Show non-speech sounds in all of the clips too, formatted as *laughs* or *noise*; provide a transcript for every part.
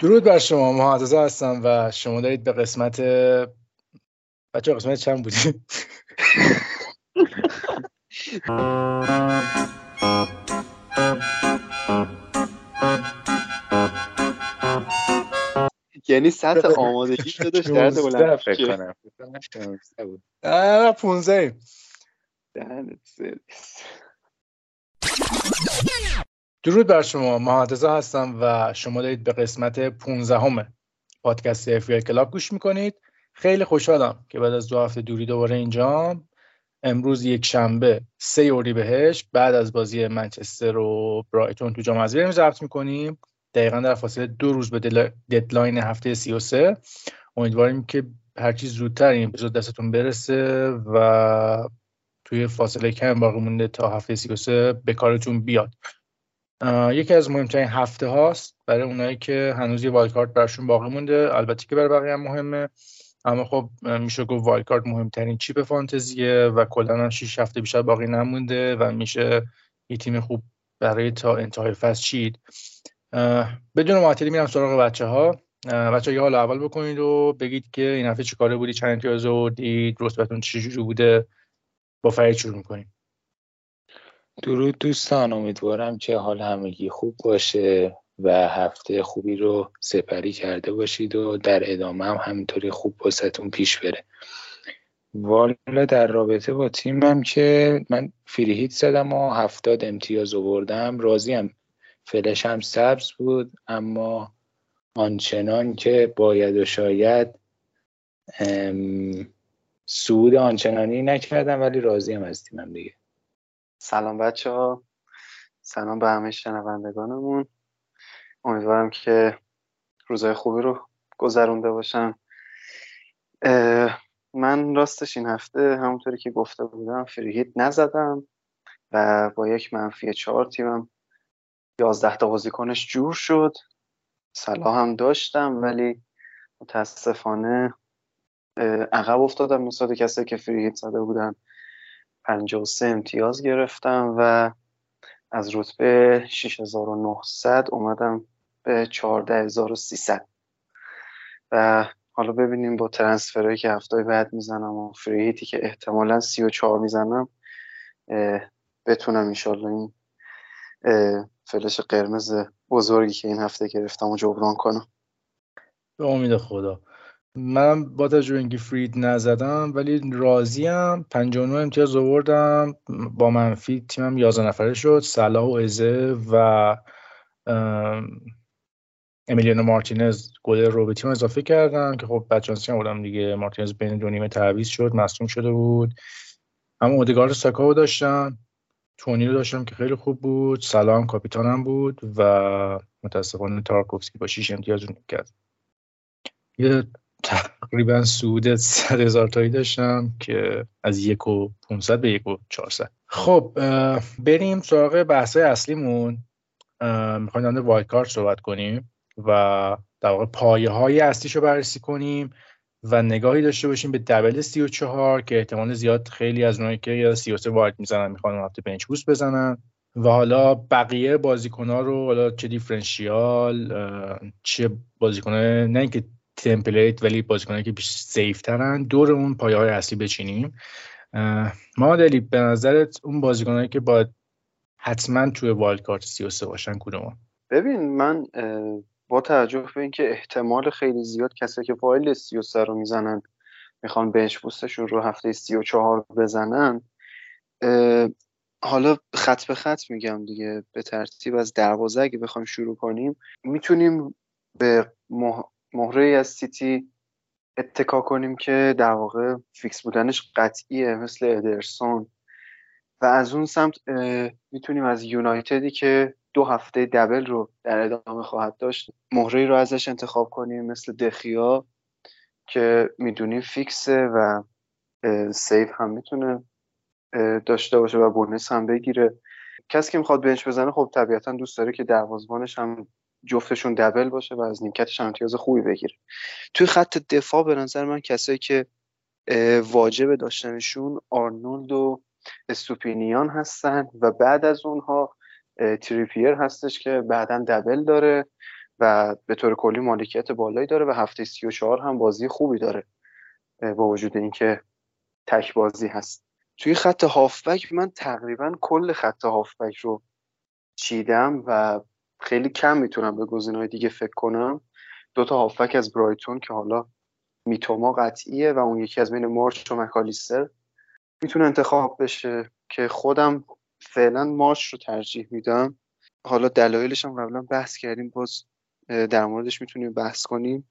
درود بر شما محادثه هستم و شما دارید به قسمت بچه قسمت چند بودی؟ یعنی سطح آمادگی شده درد بلند فکر کنم. 15 درود بر شما. محادثه هستم و شما دارید به قسمت 15 هم پادکست FPL Club گوش می‌کنید. خیلی خوشحالم که بعد از دو هفته دوری دوباره اینجا امروز یک شنبه سه اردیبهشته بعد از بازی منچستر و برایتون تو جام حذفی امروز ضبط می‌کنیم. دقیقا در فاصله دو روز به deadline هفته 33 امیدواریم که هرچی زودتر این اپیزود دستتون برسه و توی فاصله کم باقی مونده تا هفته 33 به کارتون بیاد. یکی از مهمترین هفته هاست برای اونایی که هنوز یه والکارت برشون باقی مونده. البته که برای بقیه هم مهمه. اما خب میشه گفت والکارت مهمترین چیپ فانتزیه و کلا هم 6 هفته بیشتر باقی نمونده و میشه یه تیم خوب برای تا انتهای فصل چید. بدون معطلی میرم سراغ بچه ها بچه یه حال اول بکنید و بگید که این هفته چه کاره بودی چند امتیاز دید رتبتون چجوری بوده. با فرید شروع می‌کنیم. درود دوستان امیدوارم که حال همگی خوب باشه و هفته خوبی رو سپری کرده باشید و در ادامه هم همینطوری خوب باستون پیش بره. والا در رابطه با تیمم که من فریهیت زدم و هفتاد امتیاز آوردم. راضیم. فلش هم سبز بود اما آنچنان که باید و شاید سود آنچنانی نکردم ولی راضیم از تیمم دیگه. سلام بچه ها سلام به همه شنوندگانمون. امیدوارم که روزای خوبی رو گذرونده باشم من راستش این هفته همونطوری که گفته بودم فریهیت نزدم و با یک منفی چهار تیمم یازده تا بازیکنش جور شد. صلاح هم داشتم ولی متاسفانه عقب افتادم نسبت کسی که فریهیت زده بودن. 53 امتیاز گرفتم و از رتبه 6900 اومدم به 14300 و حالا ببینیم با ترنسفرهایی که هفته بعد می‌زنم و فریهیتی که احتمالا 34 می‌زنم بتونم انشالله این فلش قرمز بزرگی که این هفته گرفتم و جبران کنم. به امید خدا. من با تجربه اینکه فرید نزدم ولی راضیم. 59 امتیاز آوردم. با منفی تیمم 11 نفره شد. صلاح و ازه و امیلیانو مارتینز گل رو به تیم اضافه کردم که خب بچانسی بودم دیگه. مارتینز بین دو نیمه تعویض شد مصوم شده بود. اما اودگارد ساکاو داشتم. تونی رو داشتم که خیلی خوب بود. صلاح کاپیتانم بود و متاسفانه تارکوفسکی با 6 امتیاز رو کرد تقریبا صعود 100 هزار تایی داشتم که از یک و 500 به یک و 400 خب بریم سراغ بحث اصلیمون. می‌خوایم در wild card صحبت کنیم و در واقع پایه های اصلیش رو بررسی کنیم و نگاهی داشته باشیم به double 34 که احتمال زیاد خیلی از اونایی که یا 33 wild می‌زنن می‌خوان هفته bench boost بزنن. و حالا بقیه بازیکن‌ها رو حالا چه دیفرنشیال چه بازیکن‌ها نه اینکه تمپلیت ولی بازیکنایی که بیش سیف ترن دور اون پایه های اصلی بچینیم. ما دلی به نظرت اون بازیکنایی که باید حتما توی والد کارت 33 باشن کدوم ببین من با توجه به اینکه احتمال خیلی زیاد کسی که فایل 33 رو می‌زنن می‌خوان بنچ بوستشون رو هفته 34 بزنن حالا خط به خط میگم دیگه به ترتیب از دروازه اگه بخوایم شروع کنیم می‌تونیم به مهره از سیتی اتکا کنیم که در واقع فیکس بودنش قطعیه مثل ادرسون. و از اون سمت می‌تونیم از یونایتدی که دو هفته double رو در ادامه خواهد داشت مهره رو ازش انتخاب کنیم مثل دخیا که می‌دونیم فیکسه و سیف هم می‌تونه داشته باشه و بونس هم بگیره. کسی که می‌خواد بنچ بزنه خب طبیعتا دوست داره که دروازبانش هم جفتشون دبل باشه و از نیمکتش امتیاز خوبی بگیره. توی خط دفاع به نظر من کسایی که واجب داشتنشون آرنولد و استوپینیان هستن و بعد از اونها تریپیر هستش که بعدا دبل داره و به طور کلی مالکیت بالایی داره و هفته 34 هم بازی خوبی داره با وجود اینکه تک بازی هست. توی خط هافبک من تقریبا کل خط هافبک رو چیدم و خیلی کم می‌تونم به گزینه‌های دیگه فکر کنم. دو تا هافبک از برایتون که حالا میتوما قطعیه و اون یکی از بین مارش و مکالیستر می‌تونه انتخاب بشه که خودم فعلا مارش رو ترجیح میدم. حالا دلایلش هم قبلا بحث کردیم باز در موردش می‌تونیم بحث کنیم.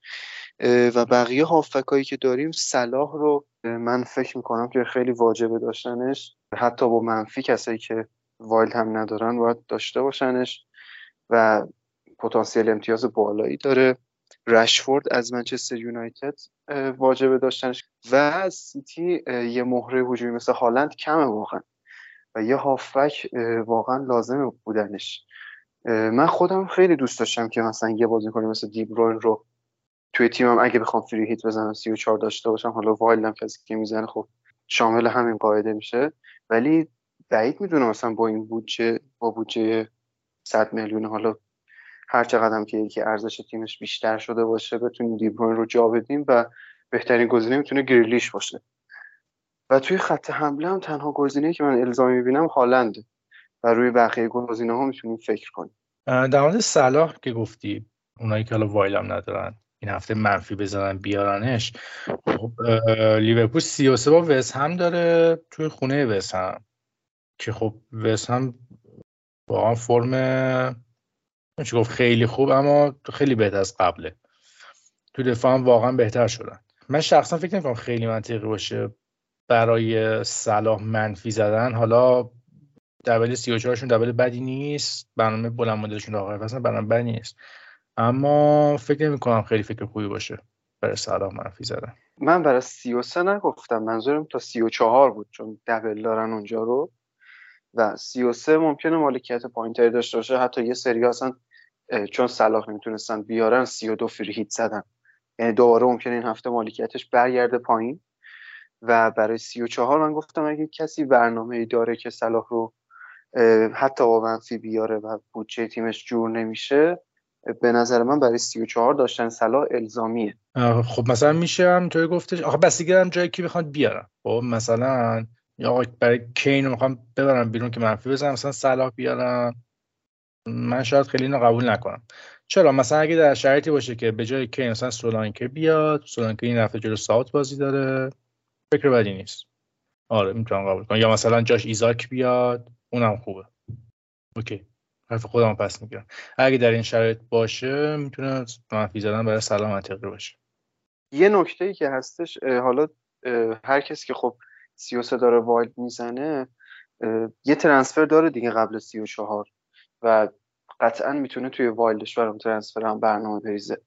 و بقیه هافبکایی که داریم صلاح رو من فکر می‌کنم که خیلی واجبه داشتنش. حتی با منفی کسایی که wild هم ندارن باید داشته باشنش. و پتانسیل امتیاز بالایی داره. رشفورد از منچستر یونایتد واجبه داشتنش. و سیتی یه مهره هجومی مثل هالند کمه واقعا. و یه هافبک واقعا لازمه بودنش. من خودم خیلی دوست داشتم که مثلا یه بازیکن مثل دیبروین رو توی تیمم اگه بخوام فری هیت بزنم 34 داشته باشم. حالا وایلدم کسی که می‌زنه خب شامل همین قاعده میشه. ولی بعید می‌دونم مثلا با این بودجه با بودجه 100 میلیون حالا هر چقدر که یکی ارزش تیمش بیشتر شده باشه بتونیم دیبروین رو جا بدیم و بهترین گزینه می‌تونه گریلیش باشه. و توی خط حمله هم تنها گزینه که من الزامی می‌بینم هالنده و روی بقیه گزینه ها می‌تونیم فکر کنیم. در مورد صلاح که گفتی اونایی که حالا وایلم ندارن این هفته منفی بزنن بیارنش خب لیورپول 33 با وست هم داره توی خونه وست هم که خب وست هم واقعا فرم میشه گفت خیلی خوب اما خیلی بهتر از قبله. تو دفاع هم واقعا بهتر شدن. من شخصا فکر نمی‌کنم خیلی منطقی باشه برای صلاح منفی زدن. حالا دبل 34 شون دبل بدی نیست برنامه بلند مدلشون آقای اصلا برنامه بدی نیست. اما فکر نمی کنم خیلی فکر خوبی باشه برای صلاح منفی زدن. من برای 33 نگفتم منظورم تا 34 بود چون دبل دارن اونجا رو. و 33 ممکنه مالکیت پوینتری داشته باشه. حتی یه سری اصلا چون صلاح نمی‌تونستن بیارن 32 فری هیت زدن. یعنی دوباره ممکنه این هفته مالکیتش برگرده پایین. و برای 34 من گفتم اگه کسی برنامه ای داره که صلاح رو حتی با منفی بیاره و بودجه تیمش جور نمیشه به نظر من برای 34 داشتن صلاح الزامیه. خب مثلا میشه همینطوری گفتش. آخه بستگی هم جایی که بخواد بیارن. خب مثلا یا برای کین رو می‌خوام ببرم بیرون که منفی بزنم مثلا صلاح بیارم. من شاید خیلی اینو قبول نکنم. چرا؟ مثلا اگه در شرایطی باشه که به جای کین مثلا سولانکه بیاد سولانکه این هفته جلو ساوت بازی داره فکر بدی نیست. آره می‌تونم قبول کنم. یا مثلا جاش ایزاک بیاد اونم خوبه. OK. حرف خودم پس می‌گیرم. اگه در این شرایط باشه می‌تونه منفی زدن برای صلاح منطقی باشه. یه نکته ای که هستش حالا هر کسی که خب 33 داره wild می‌زنه یه transfer داره دیگه قبل 34 و قطعا می‌تونه توی wild ش برا transfer هم برنامه بریزه.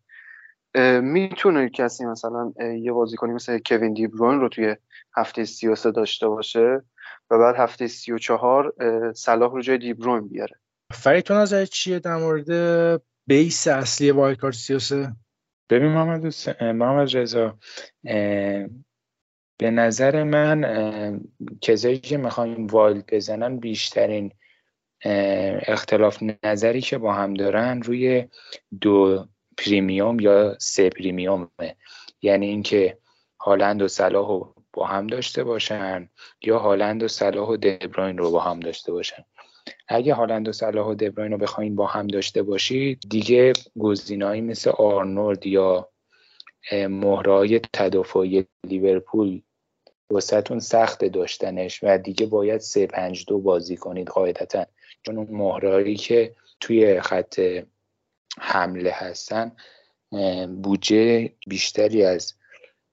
می‌تونه کسی مثلا یه بازیکنی مثل کوین دیبروین رو توی هفته 33 داشته باشه و بعد هفته 34 صلاح رو جای دیبروین بیاره. فرید تو نظر چیه در مورد base اصلی wild card 33 ببین محمد محمد رضا به نظر من کسایی که می‌خوایم wild بزنن بیشترین اختلاف نظری که با هم دارن روی دو premium یا سه premium ه. یعنی اینکه هالند و صلاح رو با هم داشته باشن یا هالند و صلاح و دبراین رو با هم داشته باشن. اگه هالند و صلاح و دبراین رو بخواین با هم داشته باشید دیگه گزینه‌ای مثل آرنولد یا مهرهای تدافعی لیورپول واسهتون سخت داشتنش و دیگه باید سه پنج دو بازی کنید قاعدتا. چون اون مهرهایی که توی خط حمله هستن بودجه بیشتری از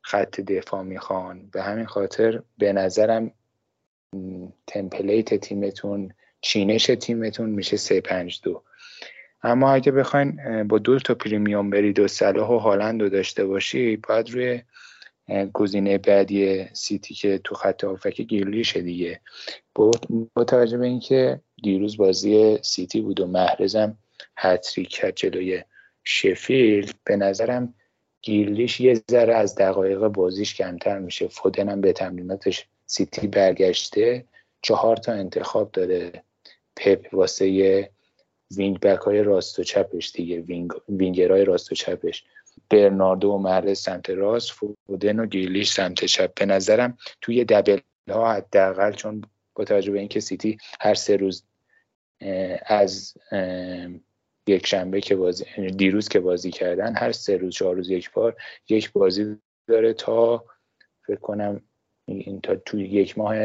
خط دفاع می‌خوان. به همین خاطر به نظرم تمپلیت تیمتون چینش تیمتون میشه سه پنج دو. اما اگه بخواین با دو تا premium برید و صلاح و هالند رو داشته باشید باید روی گزینه بعدی سیتی که تو خط هافبک گریلیشه دیگه. با توجه به اینکه دیروز بازی سیتی بود و محرزم هتریک کرد جلوی شفیلد به نظرم گریلیش یه ذره از دقایق بازیش کمتر میشه. فودنم به تمریناتش سیتی برگشته. چهار تا انتخاب داده پپ واسه wing back های راست و چپش دیگه. wing winger راست و چپش. برناردو و محرز سمت راست فودن و گریلیش سمت چپ. به نظرم توی double ها حداقل چون با توجه به اینکه سیتی هر سه روز از یک شنبه که بازی دیروز که بازی کردن هر سه روز چهار روز یک بار یک بازی داره تا فکر کنم این تا توی یک ماه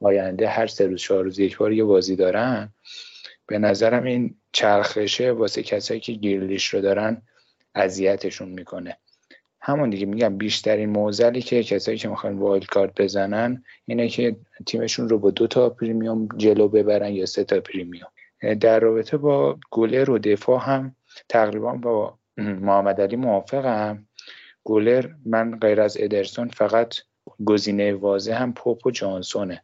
آینده هر سه روز چهار روز یک بار یه بازی دارن. به نظرم این چرخشه واسه کسایی که گریلیش رو دارن اذیتشون می‌کنه. همون دیگه میگم بیشترین معضلی که کسایی که می‌خوان wild card بزنن اینه که تیمشون رو با دو تا premium جلو ببرن یا سه تا پریمیوم. در رابطه با گلر و دفاع هم تقریبا با محمد علی موافقم. گلر من غیر از ادرسون فقط گزینه واضح هم پوپ و جانسونه.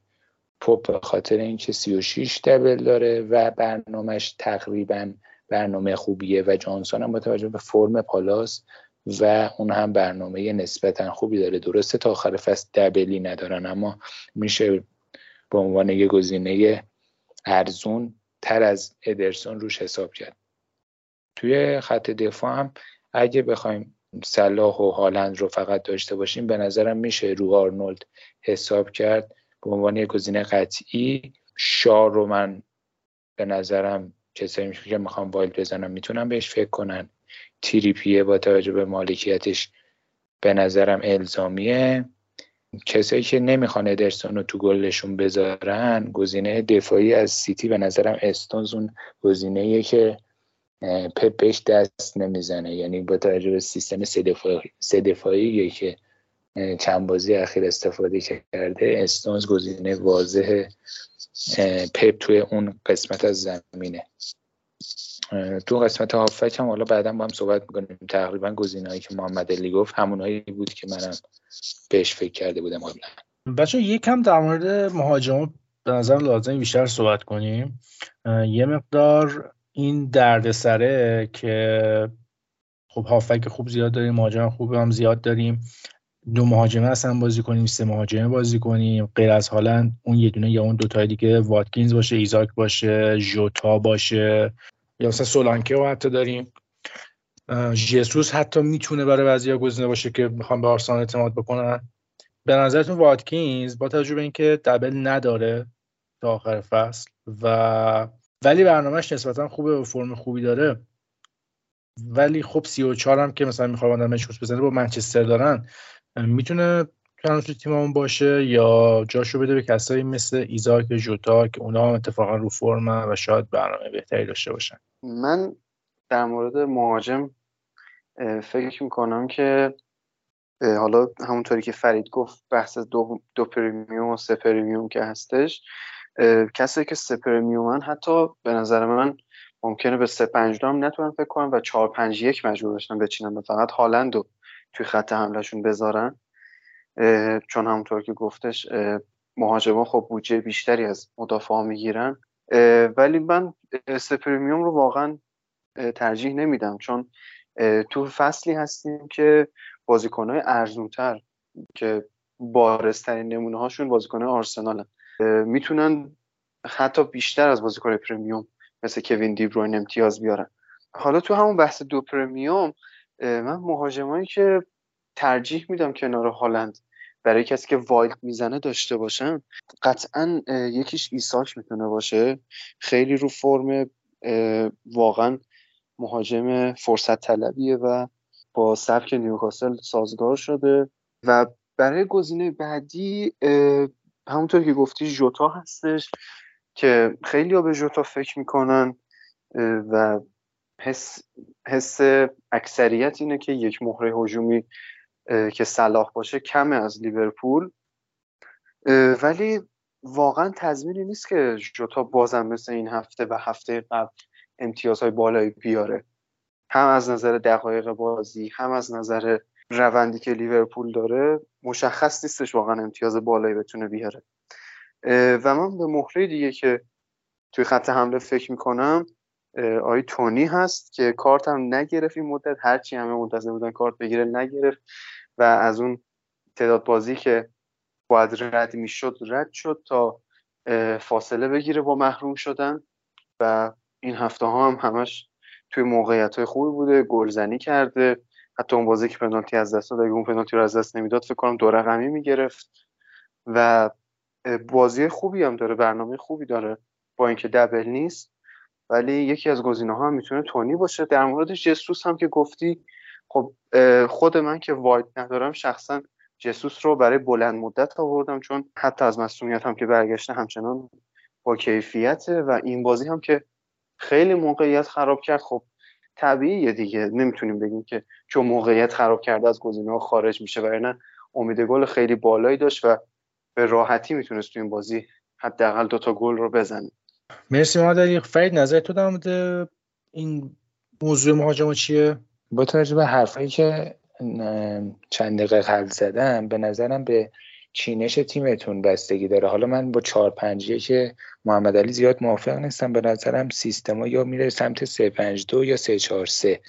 پوپ به خاطر اینکه 36 دبل داره و برنامهش تقریبا برنامه خوبیه و جانسون هم با توجه به فرم پالاس و اون هم برنامه نسبتا خوبی داره. درسته تا آخر فصل دبلی ندارن اما میشه به عنوان یه گزینه ارزون تر از ادرسون روش حساب کرد. توی خط دفاع هم اگه بخوایم صلاح و هالند رو فقط داشته باشیم به نظرم میشه رو آرنولد حساب کرد. به عنوان یک گزینه قطعی شار رو من به نظرم کسایی که می‌خوام wild بزنم می‌تونم بهش فکر کنن. تریپیه با توجه به مالکیتش به نظرم الزامیه. کسایی که نمی‌خوان ادرسون رو تو گلشون بذارن گزینه دفاعی از سیتی به نظرم استونز اون گزینه که پپ بهش دست نمی‌زنه. یعنی با توجه به سیستم سه دفاعی که چند بازی اخیر استفاده کرده استونز گزینه واضح پپ توی اون قسمت از زمینه. تو قسمت هافک هم حالا بعدا با هم صحبت می‌کنیم. تقریبا گزینه‌ای که محمد علی گفت همونایی بود که منم بهش فکر کرده بودم قبلا. بچه یکم در مورد مهاجم به نظر لازم بیشتر صحبت کنیم. یه مقدار این دردسره که خب هافک خوب زیاد داریم مهاجم خوب هم زیاد داریم. دو مهاجمه اصلا بازی کنیم سه مهاجمه بازی کنیم. غیر از حالا اون یه دونه یا اون دوتای دیگه واتکینز باشه ایزاک باشه جوتا باشه. یا مثلا سولانکه رو حتی داریم. جیسوس حتی می‌تونه برای بعضی گزینه باشه که می‌خوام به آرسنال اعتماد بکنن. به نظرتون واتکینز با توجه به اینکه دبل نداره تا آخر فصل و ولی برنامهش نسبتا خوبه و فرم خوبی داره. ولی خب 34 هم که مثلا می‌خواد آدمش بزنه با منچستر دارن. می‌تونه تو تیممون باشه یا جاشو بده به کسایی مثل ایزاک جوتا که اونا هم اتفاقا رو فرم و شاید برنامه بهتری داشته باشن. من در مورد مهاجم فکر می‌کنم که حالا همونطوری که فرید گفت بحث دو, دو premium و سه premium که هستش کسایی که سه premium ن حتی به نظر من ممکنه به سه پنج هم نتونن فکر کنم و چهار پنج یک مجبور بشن بچینن. فقط هالند رو توی خط حملهشون بذارن. چون همونطور که گفتش مهاجما خب بودجه بیشتری از مدافع می‌گیرن. ولی من سه premium رو واقعا ترجیح نمیدم. چون تو فصلی هستیم که بازیکنهای ارزونتر که بارزترین نمونه هاشون بازیکنهای آرسنال می‌تونن حتی بیشتر از بازیکن premium مثل کوین دیبروین امتیاز بیارن. حالا تو همون بحث دو premium من مهاجمایی که ترجیح میدم کنار هالند برای کسی که wild می‌زنه داشته باشن قطعا یکیش ایساک می‌تونه باشه. خیلی رو فرم واقعا مهاجم فرصت طلبیه و با سبک نیوکاسل سازگار شده و برای گزینه بعدی همونطور که گفتی جوتا هستش که خیلی ها به جوتا فکر می‌کنن و حس, حس اکثریت اینه که یک مهره هجومی که صلاح باشه کمه از لیورپول. ولی واقعا تضمینی نیست که جوتا بازم مثل این هفته و هفته قبل امتیازهای بالایی بیاره. هم از نظر دقایق بازی هم از نظر روندی که لیورپول داره مشخص نیستش واقعا امتیاز بالایی بتونه بیاره. و من به مهره دیگه که توی خط حمله فکر می‌کنم آی تونی هست که کارت هم نگرفت این مدت. هرچی همه منتظر بودن کارت بگیره نگرفت و از اون تعداد بازی که باید رد می‌شد رد شد تا فاصله بگیره با محروم شدن و این هفته ها هم همش توی موقعیت های خوبی بوده. گلزنی کرده. حتی اون بازی که پنالتی از دست داد اگه اون پنالتی رو از دست نمی‌داد فکر کنم دو رقمی می‌گرفت و بازی خوبی هم داره برنامه خوبی داره. با اینکه دبل نیست ولی یکی از گزینه ها می‌تونه تونی باشه. در مورد جسوس هم که گفتی خب خود من که واید ندارم شخصا جسوس رو برای بلند مدت آوردم چون حتی از مسئولیت هم که برگشته همچنان با کیفیته و این بازی هم که خیلی موقعیت خراب کرد. خب طبیعیه دیگه. نمی‌تونیم بگیم که چون موقعیت خراب کرده از گزینه ها خارج میشه و امید گل خیلی بالایی داشت و به راحتی می‌تونست تو این بازی حداقل دوتا گل رو بزنه. مرسی مادری فرید نظر تو در این موضوع مهاجم چیه؟ با توجه به حرفایی که چند دقیقه قبل زدم به نظرم به چینش تیمتون بستگی داره. حالا من با چهار پنجیه که محمد علی زیاد موافق نیستم. به نظرم سیستما یا میره سمت سه پنج دو یا سه چهار سه.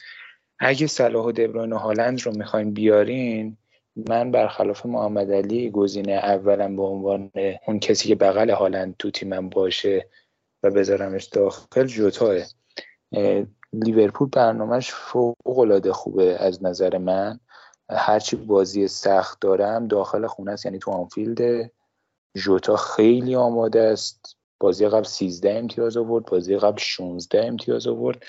اگه صلاح و دبرون و هالند رو می‌خواین بیارین من برخلاف محمد علی گزینه اولم به عنوان اون کسی که بغل هالند تو تیمم باشه و بذارمش داخل جوتائه. لیورپول برنامهش فوق العاده خوبه از نظر من. هرچی بازی سخت دارم داخل خونه است یعنی تو آنفیلد. جوتا خیلی آماده است. بازی قبل 13 امتیاز آورد بازی قبل 16 امتیاز آورد.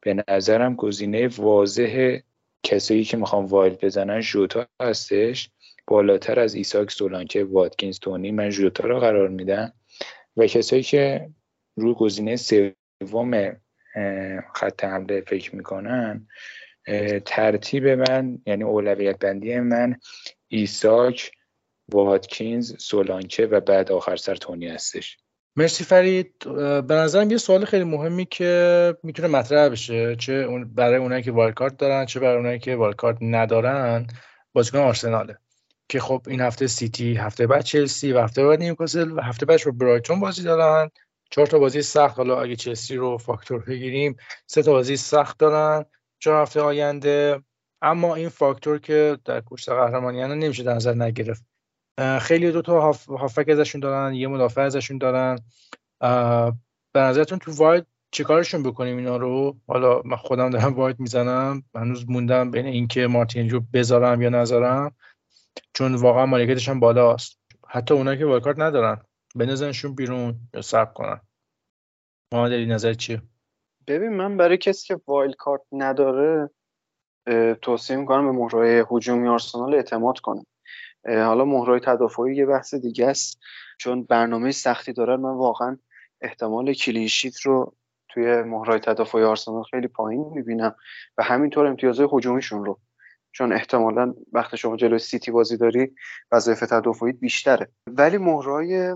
به نظرم گزینه واضح کسایی که می‌خوام wild بزنن جوتا هستش. بالاتر از ایساک سولانکه واتکینز تونی من جوتا رو قرار میدم. و کسایی که رو گزینه سوم خط حمله فکر می‌کنن. ترتیب من یعنی اولویت بندی من ایساک واتکینز سولانکه و بعد آخر سر تونی هستش. مرسی فرید. به نظرم یه سوال خیلی مهمی که می‌تونه مطرح بشه چه برای اونایی که wild card دارن چه برای اونایی که wild card ندارن بازیکن آرسناله. که خب این هفته سیتی هفته بعد چلسی و هفته بعد نیوکاسل و هفته بعدش با برایتون بازی دارن. چهار تا بازی سخت. حالا اگه چلسی رو فاکتور بگیریم سه تا بازی سخت دارن. چهار هفته آینده. اما این فاکتور که در کشت قهرمانیان نمیشه در نظر نگرفت. خیلی دو تا هافک ازشون دارن یه مدافع ازشون دارن. به نظرتون تو واید چیکارشون بکنیم اینا رو؟ حالا من خودم دارم واید می‌زنم. هنوز موندم بین اینکه مارتین رو بذارم یا نذارم. چون واقعا مالکیتش هم بالاست. حتی اونایی که wild card ندارن. بنزنشون بیرون یا صبر کنن. محمد نظر چیه؟ ببین من برای کسی که wild card نداره توصیه می‌کنم به مهرهای هجومی آرسنال اعتماد کنه. حالا مهرهای تدافعی یه بحث دیگه است. چون برنامه سختی دارن من واقعا احتمال clean sheet رو توی مهرهای تدافعی آرسنال خیلی پایین می‌بینم و همینطور امتیازهای هجومیشون رو. چون احتمالا وقتی شما جلوی سیتی بازی داری وظایف تدافعی بیشتره. ولی مهرهای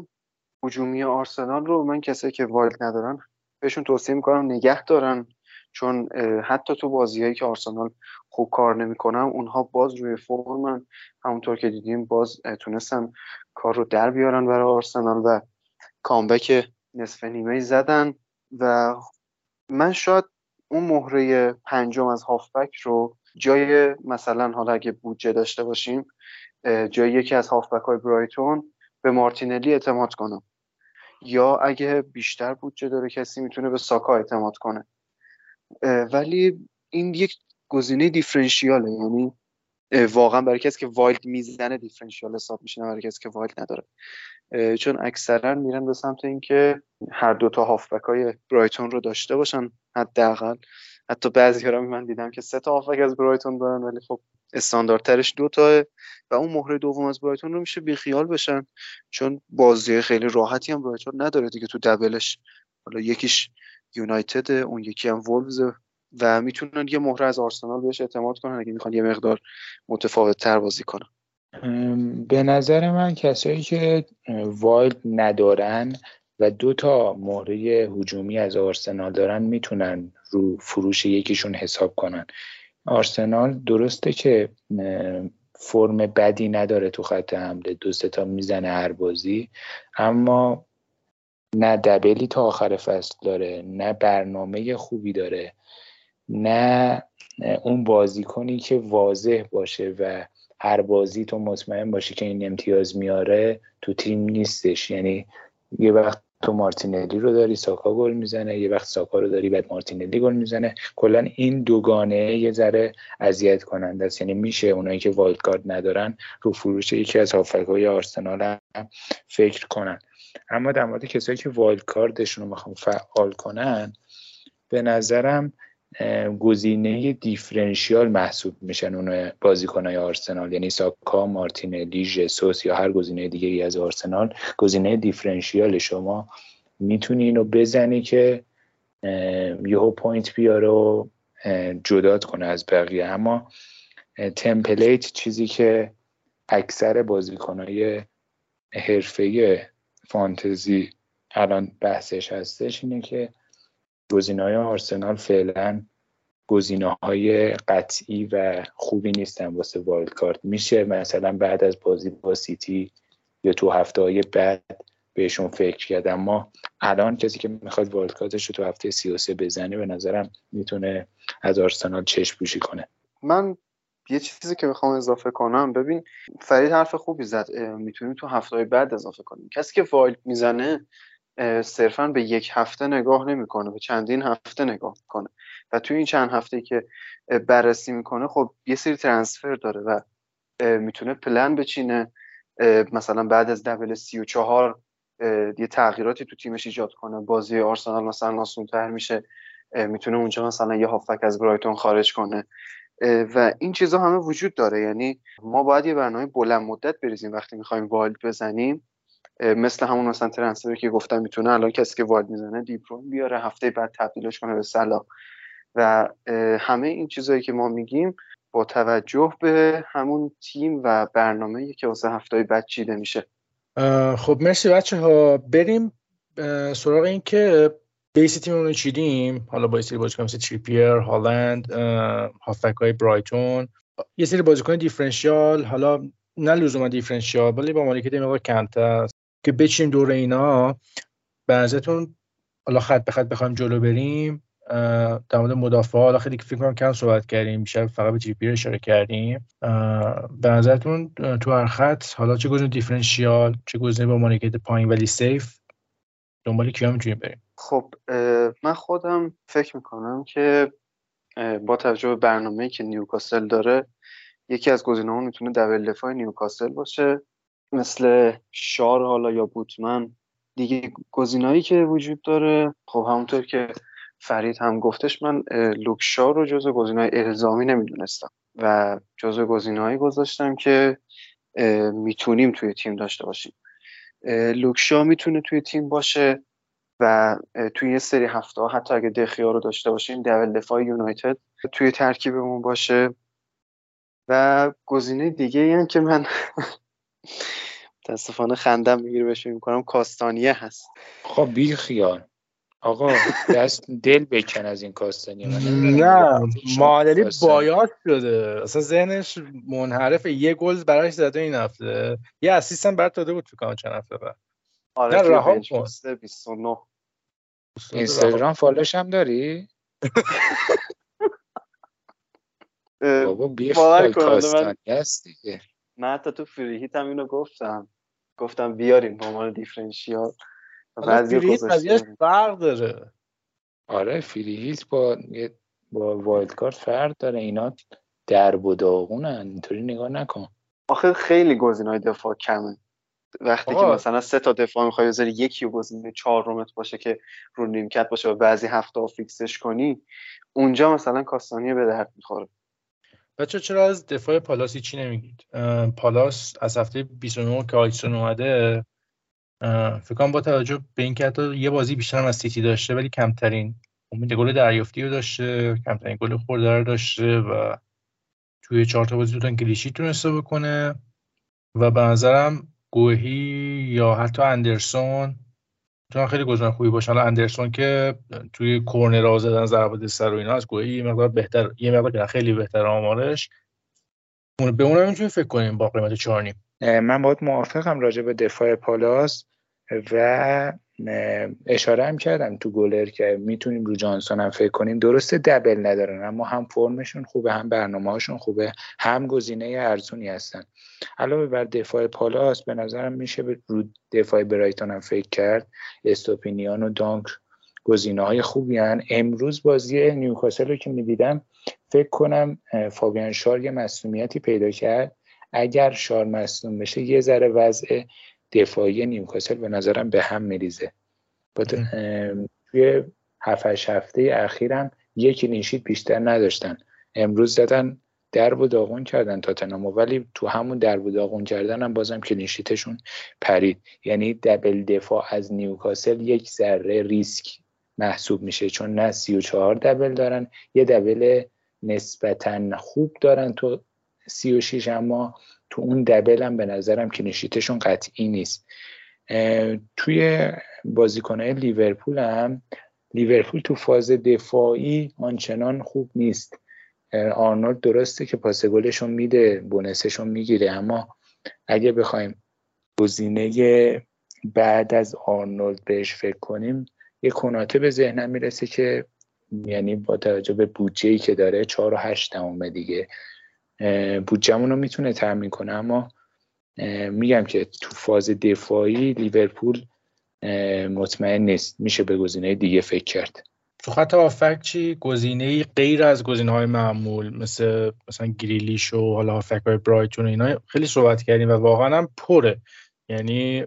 هجومی آرسنال رو من کسی که wild ندارن بهشون توصیه می‌کنم نگه دارن. چون حتی تو بازیهایی که آرسنال خوب کار نمی‌کنن اونها باز روی فرمن همونطور که دیدیم باز تونستن کار رو در بیارن برای آرسنال و comeback نصف نیمه زدن. و من شاید اون مهره پنجم از هافبک رو جای مثلا حالا اگه بودجه داشته باشیم جای یکی از هافبک های برایتون به مارتینلی اعتماد کنم. یا اگه بیشتر بودجه داره کسی می‌تونه به ساکا اعتماد کنه. ولی این یک گزینه differential ه. یعنی واقعا برای کسی که wild می‌زنه differential حساب میشه برای کسی که wild نداره. چون اکثرا میرن به سمت اینکه هر دو تا هافبک های برایتون رو داشته باشن حداقل. حتی بعضی ها من دیدم که سه تا هافبک از برایتون دارن ولی خب استانداردترش دو تاه و اون مهره دوم از برایتون رو میشه بیخیال بشن چون بازی خیلی راحتی هم برایتون نداره دیگه تو دبلش. حالا یکیش یونایتد اون یکی هم وولز و می‌تونن یه مهره از آرسنال بهش اعتماد کنن اگه می‌خوان یه مقدار متفاوت تر بازی کنن. به نظر من کسایی که وایلد ندارن و دو تا مهره هجومی از آرسنال دارن می‌تونن رو فروش یکیشون حساب کنن. آرسنال درسته که فرم بدی نداره تو خط حمله دو تا می‌زنه هر بازی اما نه دبلی تا آخر فصل داره نه برنامه خوبی داره نه اون بازیکنی که واضح باشه و هر بازی تو مطمئن باشه که این امتیاز میاره تو تیم نیستش. یعنی یه وقت تو مارتینلی رو داری ساکا گل می‌زنه یه وقت ساکا رو داری بعد مارتینلی گل می‌زنه. کلا این دوگانه یه ذره اذیت کننده است. یعنی میشه اونایی که wild card ندارن رو فروش یکی از هافبک‌های آرسنال هم فکر کنن. اما در مورد کسایی که wild card شون رو می‌خوام فعال کنن به نظرم گزینه differential محسوب میشن اون بازیکنهای آرسنال. یعنی ساکا مارتینلی ژسوس یا هر گزینه دیگه ای از آرسنال. گزینه differential شما می‌تونی اینو بزنی که یهو point بیاره و جدات کنه از بقیه. اما template چیزی که اکثر بازیکنهای حرفه فانتزی الان بحثش هستش اینه که گزینه های آرسنال فعلا گزینه های قطعی و خوبی نیستن واسه wild card میشه مثلا بعد از بازی با سیتی یا تو هفته های بعد بهشون فکر کرد. اما الان کسی که می‌خواد wild card ش رو تو هفته 33 بزنه به نظرم می‌تونه از آرسنال چشم پوشی کنه. من یه چیزی که می‌خوام اضافه کنم ببین فرید حرف خوبی زد می‌تونیم تو هفته بعد اضافه کنیم. کسی که wild می‌زنه صرفا به یک هفته نگاه نمی‌کنه به چندین هفته نگاه می‌کنه. و توی این چند هفته که بررسی می‌کنه خب یه سری transfer داره و می‌تونه پلن بچینه. مثلا بعد از double سی و چهار یه تغییراتی تو تیمش ایجاد کنه. بازی آرسنال مثلا تر میشه. می‌تونه اونجا مثلا یه هافبک از برایتون خارج کنه. و این چیزا همه وجود داره. یعنی ما باید یه برنامه بلند مدت بریزیم وقتی می‌خوایم والد بزنیم. مثل همون مثلا ترنسفری که گفتم می‌تونه الان کسی که وارد می‌زنه دیپرون بیاره هفته بعد تبدیلش کنه به سلا و همه این چیزهایی که ما میگیم با توجه به همون تیم و برنامه که واسه هفته بعد چیده میشه. خب مرسی بچه ها بریم سراغ این که بیس تیم رو چیدیم. حالا با سری بازیکن مثل تریپیر هالند هافبک های برایتون. یه سری بازیکن differential حالا نه لزوما differential ولی با مالکیت مقدار کمتر. که بچیم دور اینا به حالا خط به خط بخوایم جلو بریم در مورد مدافع حالا خیلی فکر کنم کم صحبت کردیم بیشتر فقط به جی اشاره کردیم. به نظرتون تو هر خط حالا چه گزینه differential چه گزینه با مالکیت پایین ولی safe دنبال کیا می‌تونیم بریم؟ خب من خودم فکر می‌کنم که با توجه به برنامه که نیوکاسل داره یکی از گزینه‌ها می‌تونه دبل دفاع نیوکاسل باشه. مثل شار حالا یا بوتمن دیگه گزینه‌ای که وجود داره. خب همونطور که فرید هم گفتش من لوکشا رو جزو گزینه‌های الزامی نمی‌دونستم و جزو گزینه‌هایی گذاشتم که می‌تونیم توی تیم داشته باشیم. لوکشا می‌تونه توی تیم باشه و توی یه سری هفته حتی اگه دخیا رو داشته باشیم دبل دفاع یونایتد توی ترکیبمون باشه. و گزینه دیگه هم که من *laughs* متاسفانه خندم می‌گیره بهش می‌کنم کاستانیه هست. خب بی خیال. آقا دست دل بکن از این کاستانیه نه مادری باید شده. اصلا ذهنش منحرف. یه گل براش زده این هفته. یه assist هم برات داده بود فکر چند هفته بعد. آره رها کن. 29 اینستاگرام follow ش هم داری؟ بابا بی کاستانیه هست دیگه من حتی تو free hit هم اینو گفتم. گفتم بیاریم به عنوان differential. بعضی فرق داره. آره free hit با با wildcard فرق داره. اینا درب و داغونن. اینطوری نگاه نکن. آخه خیلی گزینه‌های دفاع کمه. وقتی که مثلا سه تا دفاع می‌خوای بذاری یکی و گزینه چهارمت باشه که رو نیمکت باشه و بعضی هفته ها fix ش کنی اونجا مثلا کاستانیه به درد می‌خوره. بچه چرا از دفاع پالاس چی نمیگید؟ پالاس از هفته 29 که هاجسون اومده فکر کنم با توجه به اینکه حتی یه بازی بیشتر هم از سیتی داشته ولی کمترین امید گل دریافتی رو داشته کمترین گل خورده رو داشته و توی چهار تا بازی دوتان کلیشی تونسته بکنه و به نظرم گوهی یا حتی اندرسون می‌تونن خیلی گزینه خوبی باشن اندرسون که توی کورنر زدن ضربات سر و اینا از گوهی یه مقدار بهتر یه مقدار خیلی بهتر آمارش. به اونم می‌تونیم فکر کنیم با قیمت 4 من باید موافقم راجع به دفاع پالاس و اشاره هم کردم تو گلر که می‌تونیم رو جانسون هم فکر کنیم. درسته دبل ندارن اما هم فرمشون خوبه هم برنامه هاشون خوبه هم گزینه ارزونی هستن. علاوه بر دفاع پالاس به نظرم میشه رو دفاع برایتون هم فکر کرد. استوپینیان و دانک گزینه های خوبی هن. امروز بازی نیوکاسل رو که می‌دیدم فکر کنم فابیان شار یه مسئولیتی پیدا کرد. اگر شار مصوم بشه یه ذره وضع دفاعی نیوکاسل به نظرم به هم میریزه. توی هفت هفته اخیرم یک نیشید بیشتر نداشتن. امروز زدن درب و داغون کردن تاتنامو ولی تو همون درب و داغون کردن هم بازم کلینشیتشون پرید. یعنی دبل دفاع از نیوکاسل یک ذره ریسک محسوب میشه چون نه سی و چهار دبل دارن یه double نسبتا خوب دارن تو سی و شیش اما تو اون double هم به نظرم clean sheet شون قطعی نیست. توی بازیکنهای لیورپول هم لیورپول تو فاز دفاعی آنچنان خوب نیست. آرنولد درسته که پاس گلشون میده bonus شون می‌گیره اما اگه بخوایم گزینه بعد از آرنولد بهش فکر کنیم یه کناته به ذهنم می‌رسه که یعنی با توجه به بودجه ای که داره چهار و هشت دیگه بودجهمون رو می‌تونه تامین کنه. اما میگم که تو فاز دفاعی لیورپول مطمئن نیست. میشه به گزینه دیگه فکر کرد. تو خط هافک چی؟ گزینه غیر از گزینه های معمول مثل مثلا گریلیش و حالا هافک های برایتون و اینا خیلی صحبت کردیم و واقعا هم پره. یعنی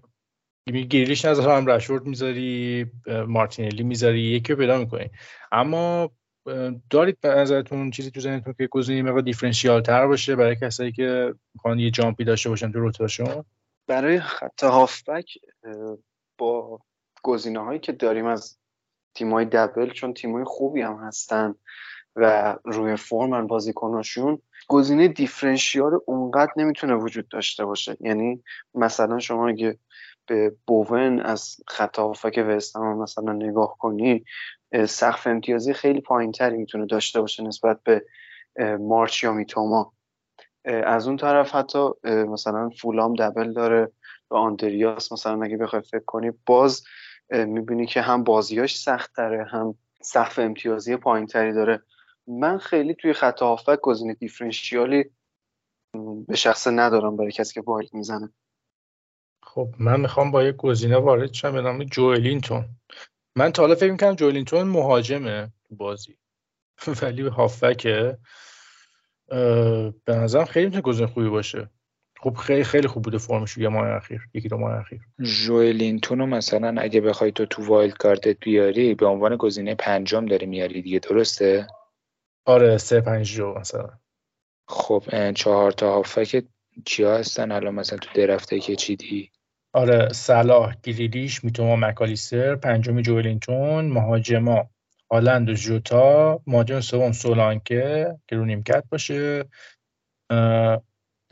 گریلیش نظر هم رشورد می‌ذاری مارتینلی می‌ذاری یکی رو پیدا می‌کنی. اما دارید به نظرتون چیزی تو ذهنتون که گزینه مقدار دیفرنشیال تر باشه برای کسایی که می‌خوان یه جامپی داشته باشن تو روتاشون؟ برای خط هافبک با گزینه هایی که داریم از تیمای دبل چون تیمای خوبی هم هستن و روی فرمن بازیکناشون گزینه دیفرنشیال اونقدر نمی‌تونه وجود داشته باشه. یعنی مثلا شما اگه به بوون از خط هافک وستهم مثلا نگاه کنی سقف امتیازی خیلی پایین تری می‌تونه داشته باشه نسبت به مارچ یا میتوما. از اون طرف حتی مثلا فولام دبل داره و آندریاس مثلا اگه بخوای فکر کنی باز می‌بینی که هم بازیاش سخت تره هم سقف امتیازی پایین تری داره. من خیلی توی خط هافک گزینه differential ی به شخصه ندارم برای کسی که wild می‌زنه. خب من می‌خوام با یک گزینه وارد شم به نام جوئلینتون من تا حالا فکر می‌کنم جوئلینتون مهاجمه تو بازی. *laughs* ولی هافکه به نظرم خیلی می‌تونه گزینه خوبی باشه. خب خیلی خیلی خوب بوده فرمش یه ماه اخیر یکی دو ماه اخیر. جوئلینتون رو مثلا اگه بخوای تو تو wildcard ت بیاری به عنوان گزینه پنجم داری میاری دیگه درسته؟ آره سه پنج جو مثلا. خب چهار تا هافک کیا هستن؟ الان مثلا تو draft ه که چیدی؟ آره صلاح گریلیش میتوما مکالیستر پنجمی جوئلینتون مهاجما هالند و جوتا مهاجم سوم سولانکه که رو نیمکت باشه.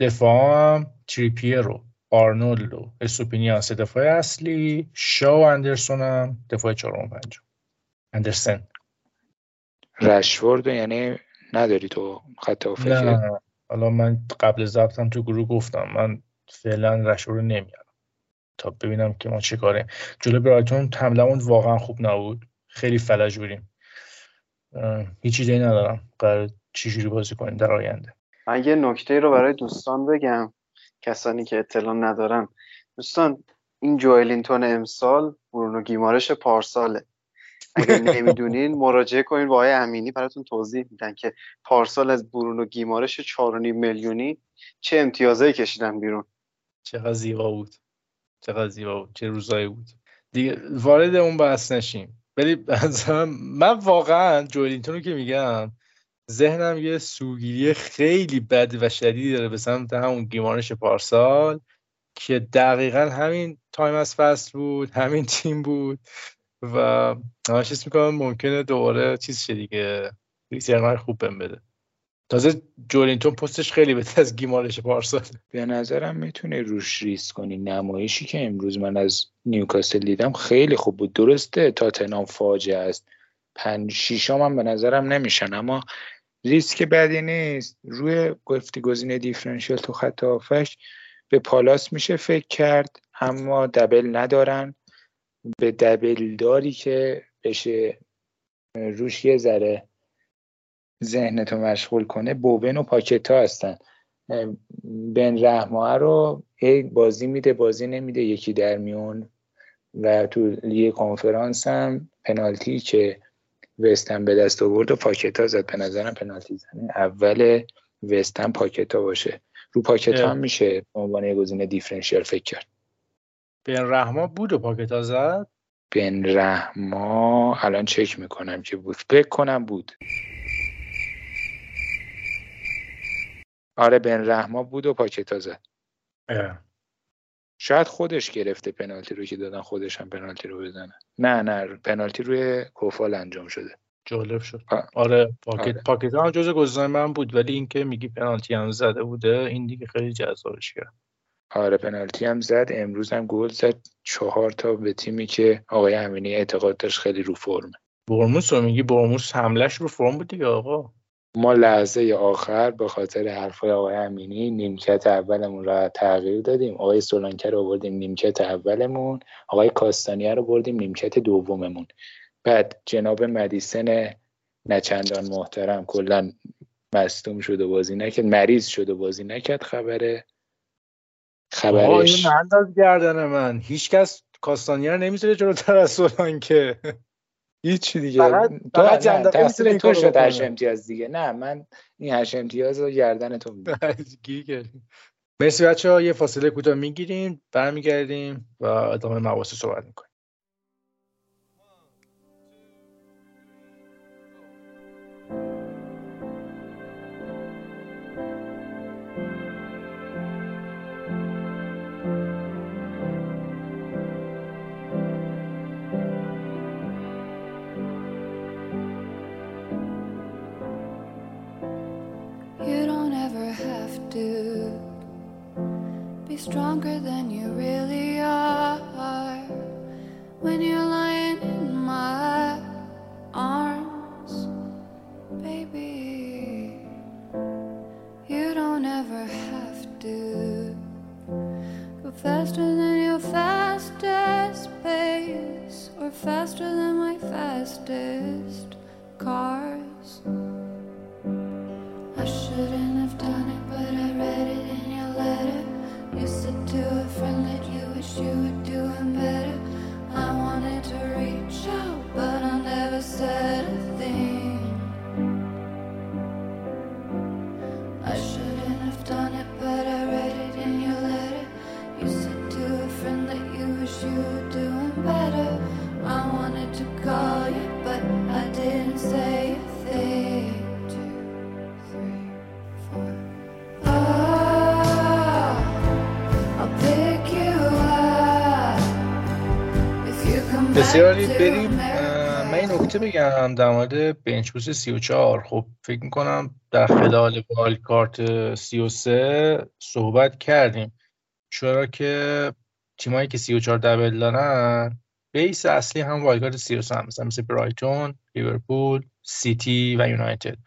دفاع تریپیرو آرنولد و اسوپینیان سه دفاع اصلی. شا و اندرسون هم دفاع چهارم و پنجم. اندرسن. رشورد یعنی نداری تو خط نه حالا من قبل ضبطم تو گروه گفتم. من فعلا رشورد نمیارم. تا ببینم که ما چه کاره جلو برایتون حملمون واقعا خوب نبود. خیلی فلج بودیم. هیچ ایده ندارم. قرار چجوری بازی کنیم در آینده. من یه نکته رو برای دوستان بگم. کسانی که اطلاع ندارن. دوستان این جوئلینتون امسال برونو گیمارش پارساله. اگر *laughs* نمی‌دونین مراجعه کنین با آقای امینی. براتون توضیح میدن که پارسال از برونو گیمارش 4.5 میلیونی چه امتیازایی کشیدن بیرون. چقدر زیبا بود. چقدر زیبا بود چه روزایی بود. دیگه وارد اون بحث نشیم. ولی *laughs* من واقعا جوئلینتون رو که میگم ذهنم یه سوگیری خیلی بد و شدیدی داره به سمت همون گیمارش پارسال که دقیقا همین تایم از فصل بود همین تیم بود و همش می‌کنم ممکنه دوباره چیز شه دیگه خوب بهم بده. تازه جوئلینتون پستش خیلی بهتر از گیمارش پارسال به نظرم می‌تونه روش ریس کنی. نمایشی که امروز من از نیوکاسل دیدم خیلی خوب بود. درسته تاتنام فاجعه است. پنج شیشام هم به نظرم نمیشن. اما ریسک بدی نیست. روی گفتی گزینه دیفرنشیل تو خط آفش به پالاس میشه فکر کرد. اما دبل ندارن. به دبلداری که بشه. روش یه ذره ذهنتو مشغول کنه بوبن و پاکتا هستن. بن رحمه رو بازی میده بازی نمیده یکی در میون. و تو لیگ کنفرانس هم پنالتی که وستن به دست آورد و پاکتا زد. به نظرم پنالتی زنه. اول وستن پاکتا باشه. رو پاکتا هم میشه به عنوان یه گزینه دیفرنشیال فکر کرد. بن رحما بود و پاکتا زد؟ بن رحما الان چک می‌کنم که بود. فکر کنم بود. آره بن رحما بود و پاکتا زد شاید خودش گرفته پنالتی رو که دادن خودش هم پنالتی رو بزنه. نه نه پنالتی روی کوفال انجام شده. جالب شد. آره پاکت آره. پاکت هم جز گزینه من بود ولی اینکه میگی پنالتی هم زده بوده این دیگه خیلی جذابش کرد. آره پنالتی هم زد. امروز هم گل زد. چهار تا به تیمی که آقای امینی اعتقاد داشت خیلی رو فرمه. برموس رو میگی؟ برموس حملش رو فرم بود دیگه آقا. ما لحظه آخر به خاطر حرفای آقای امینی نیمکت اولمون را تغییر دادیم. آقای سولانکه رو بردیم نیمکت اولمون. آقای کاستانیه رو بردیم نیمکت دوممون. بعد جناب مدیسن نچندان محترم کلا مصدوم شده بازی نکرد. مریض شده بازی نکرد خبره. خبرش این گردن من. هیچکس کاستانیه رو نمی‌ذاره جلوتر از سولانکه هیچ دیگه. فقط فقط تاثیر تو شد هش امتیاز دیگه نه من این هش امتیاز رو گردن تو *laughs* مرسی بچه ها یه فاصله کوتاه می‌گیریم برمیگردیم و ادامه مباحث صحبت می‌کنیم. Stronger than you really are when you're lying in my arms, baby. You don't ever have to go faster than your fastest pace or faster than my fastest cars. You بسیاری بریم. من این نکته بگم در مورد bench boost 34 خب فکر می‌کنم در خلال wildcard 33 صحبت کردیم. چرا که تیمایی که 34 double دارن base اصلی هم wildcard 33 هم مثلا مثل برایتون، لیورپول، سیتی و یونایتد.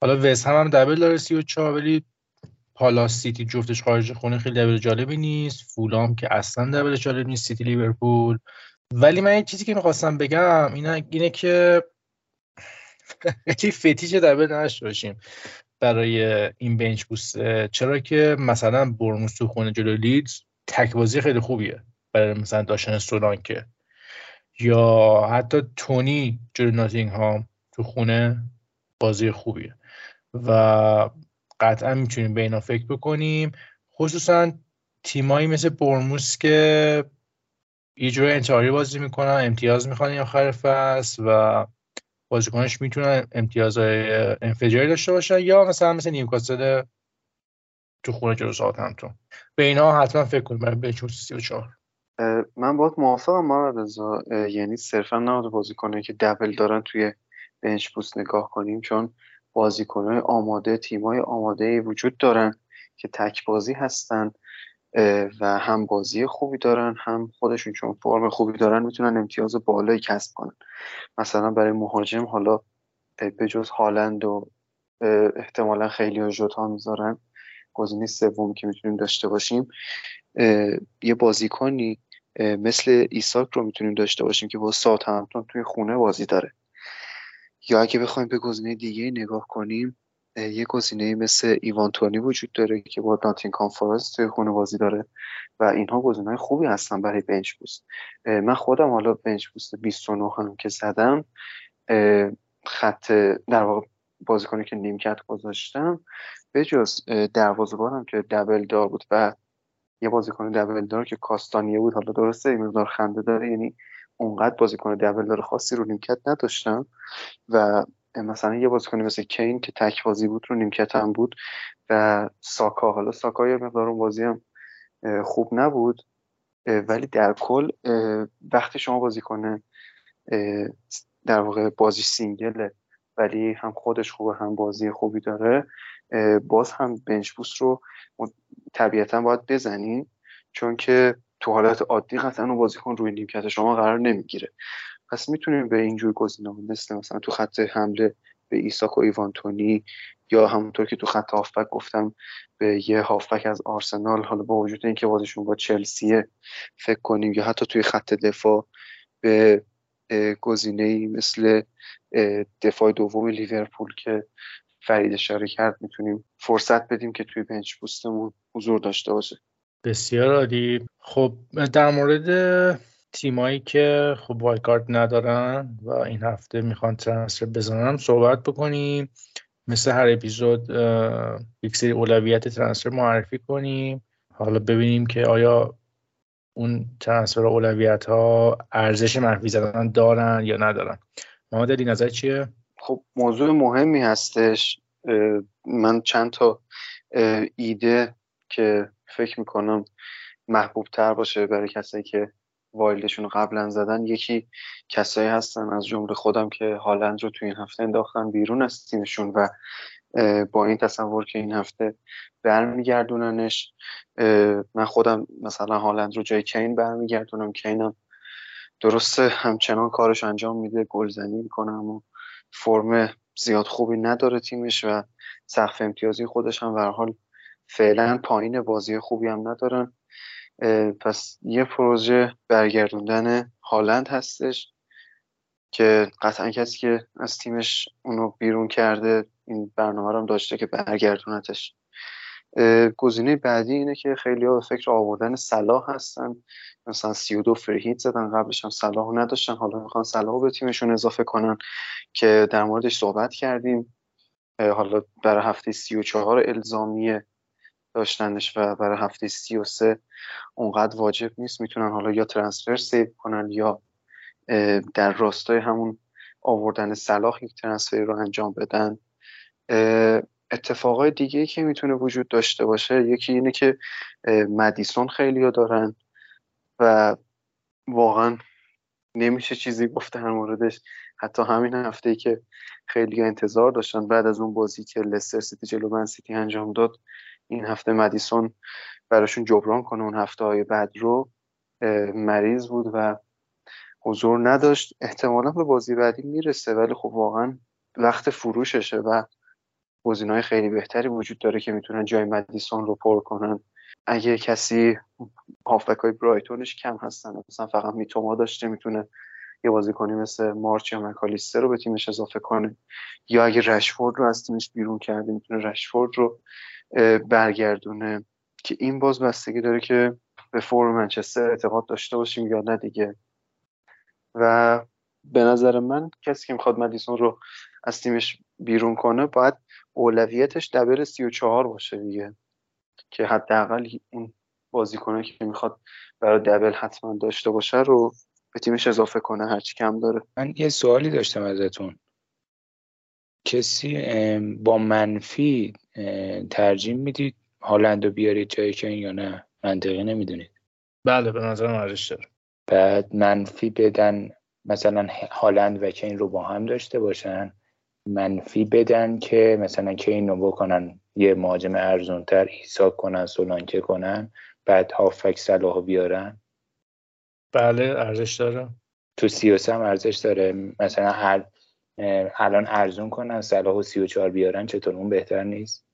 حالا وستهم هم double داره 34 ولی پالاس سیتی جفتش خارج خونه خیلی double جالبی نیست. فولام که اصلا double جالب نیست سیتی لیورپول. ولی من یه چیزی که می‌خواستم بگم اینه, اینه که *laughs* خیلی فتیش دبل نداشته باشیم برای این بنچ بوست. چرا که مثلا برموس تو خونه جلو لیدز تک خیلی خوبیه برای مثلا داشتن سولانکه یا حتی تونی جلو ناتینگ هام تو خونه بازی خوبیه. و قطعا می‌تونیم به اینا فکر بکنیم. خصوصا تیمایی مثل برموس که یه جوری انتحاری بازی می‌کنن امتیاز می‌خوان آخر فصل و بازیکنش می‌تونن امتیازهای انفجاری داشته باشن یا مثلا مثل نیوکاسل تو خونه جلو همتون به اینا حتما فکر کنید برای بچون 34 من باید موافقم محمد رضا. یعنی صرفا نباید بازیکنه که دبل دارن توی بنچ بوست نگاه کنیم چون بازیکنهای آماده تیمای آماده وجود دارن که تک بازی هستن. و هم بازی خوبی دارن هم خودشون چون فرم خوبی دارن می‌تونن امتیاز بالایی کسب کنن. مثلا برای مهاجم حالا به جز هالند و احتمالا خیلی ها جوتا می‌ذارن. گزینه سومی که می‌تونیم داشته باشیم. یه بازیکنی مثل ایساک رو می‌تونیم داشته باشیم که با ساعت همتون توی خونه بازی داره. یا اگه بخوایم به گزینه دیگه نگاه کنیم یه گزینه مثل ایوانتونی وجود داره که با ناتین کانفرنس توی خونه بازی داره و اینها گزینه خوبی هستن برای بنچ بوست. من خودم حالا بنچ بوست 29 هم که زدم خط در واقع بازیکنی که نیمکت گذاشتم به جز دروازه‌بانم که دبل دار بود و یه بازیکن دبل دار که کاستانیه بود حالا درسته این مقدار خنده داره یعنی اونقدر بازیکن دبل دار خاصی رو نیمکت نداشتم و مثلا یه بازیکنی مثل کین که تک بازی بود رو نیمکت هم بود و ساکا. حالا ساکا یه مقدار اون بازی هم خوب نبود ولی در کل وقتی شما بازی کنه در واقع بازی سینگله ولی هم خودش خوبه هم بازی خوبی داره باز هم بنچ بوست رو طبیعتا باید بزنین چون که تو حالت عادی قطعا اون بازیکن روی نیمکت شما قرار نمی‌گیره. پس می‌تونیم به اینجور گزینه‌ها مثل مثلا تو خط حمله به ایساک و ایوانتونی یا همونطور که تو خط هافبک گفتم به یه هافبک از آرسنال حالا با وجود اینکه بازیشون با چلسیه فکر کنیم یا حتی توی خط دفاع به گزینه مثل دفاع دوم لیورپول که فرید اشاره کرد می‌تونیم فرصت بدیم که توی بنچ بوستمون حضور داشته باشه. بسیار عالی. خب در مورد تیمایی که خب وایکارد ندارن و این هفته می‌خوان ترانسفر بزنن صحبت بکنیم. مثل هر اپیزود یک سری اولویت ترانسفر معرفی کنیم. حالا ببینیم که آیا اون ترانسفر اولویت ها ارزش منفی زدن دارن یا ندارن. محمد علی نظر چیه؟ خب موضوع مهمی هستش. من چند تا ایده که فکر می‌کنم محبوب تر باشه برای کسایی که وایلدشون قبلا زدن یکی کسایی هستن از جمله خودم که هالند رو توی این هفته انداختن بیرون از تیمشون و با این تصور که این هفته برمیگردوننش من خودم مثلا هالند رو جای کین برمیگردونم. کینم درسته همچنان کارش انجام میده گلزنی می‌کنه اما فرم زیاد خوبی نداره تیمش و سقف امتیازی خودش هم حال فعلا پایین بازی خوبی هم ندارن. پس یه پروژه برگردوندن هالند هستش که قطعا کسی که از تیمش اونو بیرون کرده این برنامه رو هم داشته که برگردونتش گزینه بعدی اینه که خیلی ها به فکر آوردن صلاح هستن. مثلا 32 فریهیت زدن قبلش هم صلاح نداشتن. حالا می‌خوان صلاح به تیمشون اضافه کنن که در موردش صحبت کردیم. حالا برای هفته 34 الزامی داشتنش و برای هفته 33 اونقدر واجب نیست. می‌تونن حالا یا ترانسفر سیو کنن یا در راستای همون آوردن صلاح یک ترانسفر رو انجام بدن. اتفاقای دیگه که می‌تونه وجود داشته باشه یکی اینه که مدیسون خیلی ها دارن و واقعا نمیشه چیزی گفت در موردش. حتی همین هفته ای که خیلی انتظار داشتن بعد از اون بازی که لستر سیتی جلو من سیتی انجام داد این هفته مدیسون براشون جبران کنه اون هفته های بعد رو مریض بود و حضور نداشت. احتمالا به بازی بعدی می‌رسه ولی خب واقعا وقت فروششه و های خیلی بهتری وجود داره که می‌تونن جای مدیسون رو پر کنن. اگه کسی هافبک های برایتونش کم هستن مثلا فقط میتوما داشته می‌تونه یه بازیکنی مثل مارچ یا مکالیستر رو به تیمش اضافه کنه. یا اگه رشفورد رو از تیمش بیرون کرده می‌تونه رشفورد رو برگردونه. که این باز بستگی داره که به فور منچستر اعتقاد داشته باشیم یا نه دیگه. و به نظر من کسی که می‌خواد مدیسون رو از تیمش بیرون کنه باید اولویتش دبل 34 باشه دیگه. که حداقل اون بازیکنه که می‌خواد برای دبل حتما داشته باشه رو به تیمش اضافه کنه هرچی کم داره. من یه سوالی داشتم ازتون. کسی با منفی ترجیح می‌دید هالند رو بیارید جای کین یا نه؟ منطقی نمی‌دونید. بله به نظر ارزش داره. بعد منفی بدن مثلا هالند و کین رو با هم داشته باشن. منفی بدن که مثلا کین رو بکنن یه مهاجم ارزونتر ایسا کنن سولانکه کنن بعد هافک صلاح بیارن. بله ارزش داره. تو سی هم ارزش داره. مثلا الان ارزون کنن صلاح و سی و چهار بیارن چطور؟ اون بهتر نیست؟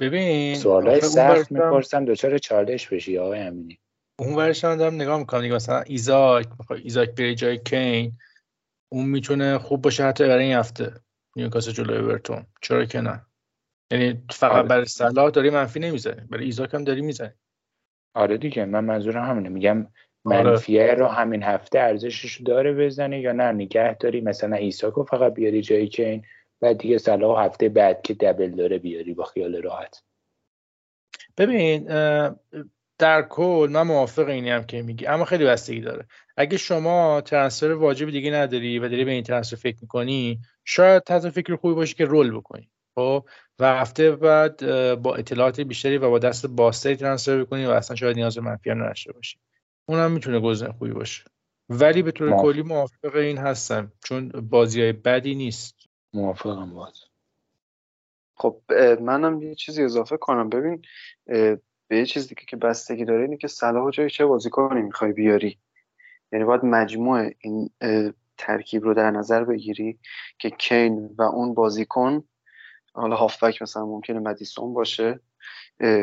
ببین سوالای سخت می‌پرسم دوچار چالش بشی آقای امینی. اون ورش هم دارم نگاه می‌کنم دیگه مثلا ایزاک ایزاک بری جای کین اون می‌تونه خوب باشه حتی برای این هفته نیوکاسل جلو اورتون. چرا که نه؟ یعنی فقط آره. برای صلاح داری منفی نمی‌زنی برای ایزاک هم داری می‌زنی. آره دیگه من منظورم همینه. میگم. منفیه رو همین هفته ارزشش داره بزنه یا نه؟ نگه داری. مثلا ایساکو فقط بیاری جایی کین بعد دیگه صلاح هفته بعد که دبل داره بیاری با خیال راحت. ببین در کل من موافق اینی هم که میگی اما خیلی بستگی داره. اگه شما ترنسفر واجب دیگه نداری و داری به این ترنسفر فکر می‌کنی شاید تازه فکر خوبی باشه که رول بکنی. خب؟ و هفته بعد با اطلاعات بیشتری و با دست باستری ترنسفر بکنی و اصلا شاید نیاز منفی هم نداشته باشی. اونم می‌تونه گزینه خوبی باشه. ولی به طور کلی موافق این هستم چون بازی های بدی نیست. موافقم باز. خب منم یه چیزی اضافه کنم. ببین به یه چیز دیگه که بستگی داره اینه که صلاح جای چه بازیکنی می‌خوای بیاری؟ یعنی باید مجموع این ترکیب رو در نظر بگیری که کین و اون بازیکن حالا هافبک مثلا ممکنه مدیسون باشه.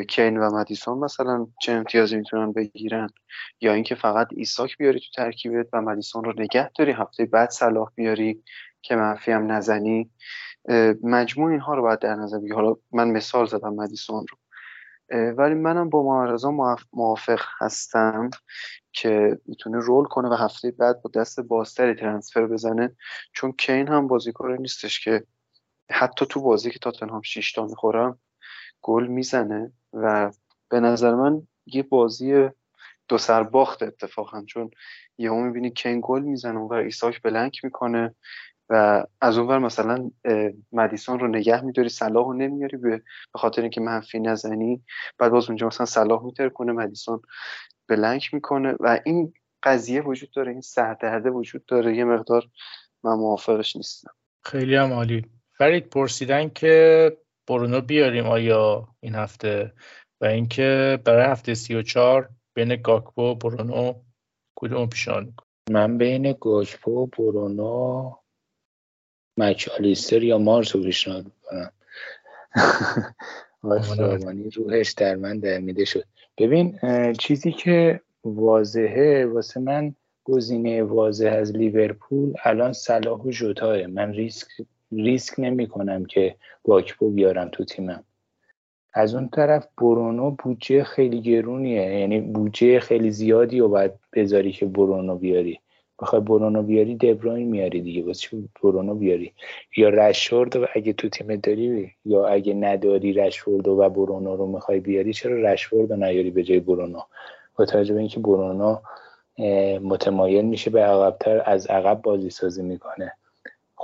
کین و مدیسون مثلا چه امتیازی می‌تونن بگیرن؟ یا اینکه فقط ایساک بیاری تو ترکیبت و مدیسون رو نگه داری هفته بعد صلاح بیاری که منفی هم نزنی؟ مجموع اینها رو باید در نظر بگیری. حالا من مثال زدم مدیسون رو. ولی منم با معرضا موافق هستم که می‌تونه رول کنه و هفته بعد با دست بازتری ترنسفر بزنه. چون کین هم بازیکن نیستش که حتی تو بازی که تاتنهام 6 تا می‌خورم گل می‌زنه و به نظر من یه بازی دو سر باخت اتفاقا چون یهو می‌بینی کین گل می‌زنه و ایساک بلنک می‌کنه و از اونور مثلا مدیسون رو نگه میداری صلاح رو نمیاری به خاطر اینکه منفی نزنی. بعد باز اونجا مثلا صلاح میتر کنه مدیسون بلنک می‌کنه و این قضیه وجود داره این سردرده وجود داره. یه مقدار من موافقش نیستم. خیلی هم عالی. فرید پرسیدن که برونو بیاریم آیا این هفته؟ و اینکه برای هفته سی و چار بین گاکپو و برونو کدوم پیشان من بین گاکپو و برونو مکالیستر یا مارس رو پیشنهاد می‌کنم. *laughs* روحش در من درمیده شد. ببین چیزی که واضحه واسه من گزینه واضح از لیورپول الان صلاح و جوتاه من ریسک ریسک نمی کنم که واکپو بیارم تو تیمم. از اون طرف برونو بودجه خیلی گرونیه. یعنی بودجه خیلی زیادی و باید بذاری که برونو بیاری. بخوای برونو بیاری دبروین میاری دیگه. واسه برونو بیاری؟ یا رشورد و اگه تو تیم داری یا اگه نداری رشورد و برونو رو می‌خوای بیاری چرا رشورد رو نیاری به جای برونو؟ با توجه به اینکه برونو متمایل میشه به عقبتر از عقب بازی سازی می‌کنه.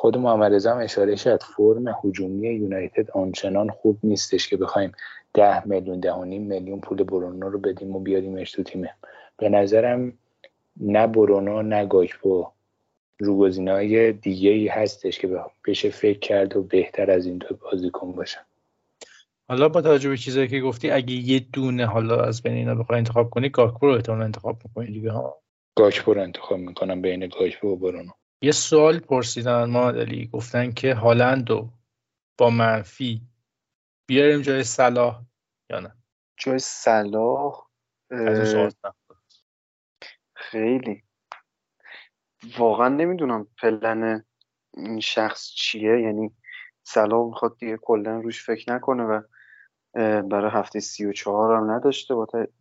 خود محمد هم اشاره شد. فرم هجومی یونایتد آنچنان خوب نیستش که بخوایم ده میلیون ده و نیم میلیون پول برونو رو بدیم و بیاریمش تو تیمه به نظرم نه برونو نه گاکپو های دیگه ای هستش که بشه فکر کرد و بهتر از این دو بازیکن باشن. حالا با توجه به چیزایی که گفتی اگه یه دونه حالا از بین اینا بخوای انتخاب کنی گاکپو رو احتمال انتخاب می‌کنی دیگه ها؟ گاکپو رو انتخاب می‌کنم بین گاکپو و برونو. یه سوال پرسیدن ما علی. گفتن که هالند با منفی بیاریم جای صلاح یا نه؟ جای صلاح خیلی. واقعا نمی‌دونم پلن این شخص چیه. یعنی صلاح می‌خواد دیگه کلا روش فکر نکنه و برای هفته سی و چهار هم نداشته,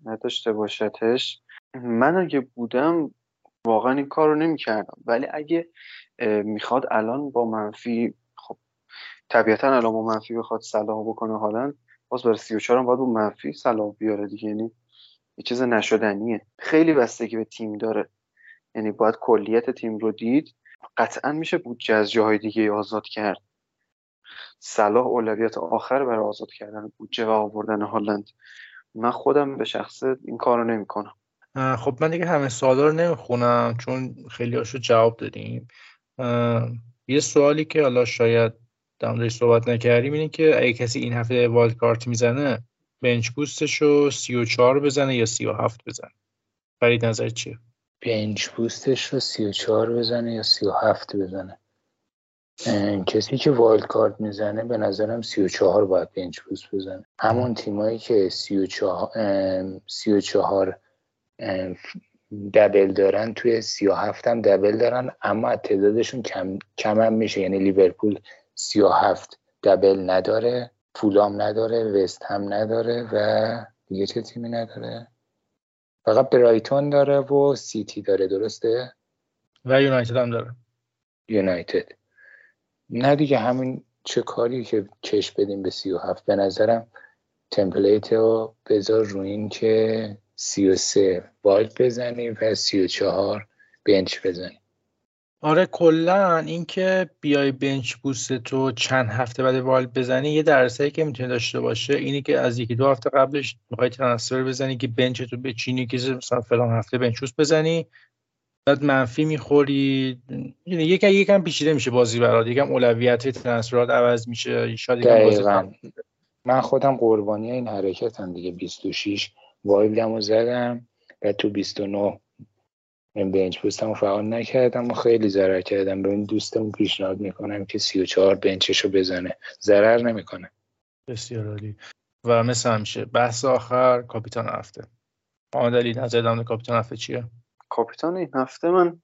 نداشته باشتش. من اگه بودم واقعا این کار رو نمی‌کردم. ولی اگه می‌خواد الان با منفی خب طبیعتا الان با منفی بخواد صلاح بکنه حالا باز برای سی و باید با منفی صلاح بیاره دیگه. یعنی یه چیز نشدنیه. خیلی بستگی به تیم داره. یعنی باید کلیت تیم رو دید. قطعا میشه بودجه از جاهای دیگه آزاد کرد. صلاح اولویت آخر برای آزاد کردن بودجه و آوردن هالند. من خودم به شخص این کار رو نمی‌کنم. خب من دیگه همه سوالا رو نمی‌خونم چون خیلی هاشو جواب دادیم. یه سوالی که حالا شاید در صحبت نکردیم اینه که اگه کسی این هفته والد کارت می‌زنه بنچ بوستش رو 34 بزنه یا 37 بزنه؟ فرید نظر چیه؟ بنچ بوستش رو 34 بزنه یا 37 بزنه؟ کسی که وایلد کارت می‌زنه به نظرم 34 باید بنچ بوست بزنه. همون تیمایی که 34 34 دبل دارن توی سی و هفت هم دبل دارن اما تعدادشون کم, کم هم میشه. یعنی لیورپول سی و هفت دبل نداره فولام نداره وست هم نداره و دیگه چه تیمی نداره؟ فقط برایتون داره و سیتی داره درسته؟ و یونایتد هم داره. یونایتد. نه دیگه همین چه کاری که کش بدیم به سی و هفت. به نظرم تمپلیت رو بذار رو این که سی و سه wild بزنیم و سی و چهار bench بزنیم. آره کلا اینکه بیای bench boost تو چند هفته بعد wild بزنی یه درصدی که می‌تونه داشته باشه اینی که از یکی دو هفته قبلش می‌خوای transfer بزنی که bench تو بچینی که مثلا فلان هفته bench بزنی. بعد منفی می‌خوری. یعنی یکم یکم پیچیده میشه بازی برات. یکم اولویت transfer ات عوض میشه. شاید بازی من خودم قربانی این حرکتم دیگه 26 وایلدمو زدم. و تو 29 من بنچ بوستم فعال نکردم و خیلی ضرر کردم. به این دوستمون پیشنهاد می‌کنم که 34 بنچشو بزنه. ضرر نمی‌کنه. بسیار عالی. و مثل همیشه بحث آخر کاپیتان هفته. محمد علی نظر کاپیتان هفته چیه؟ کاپیتان این هفته من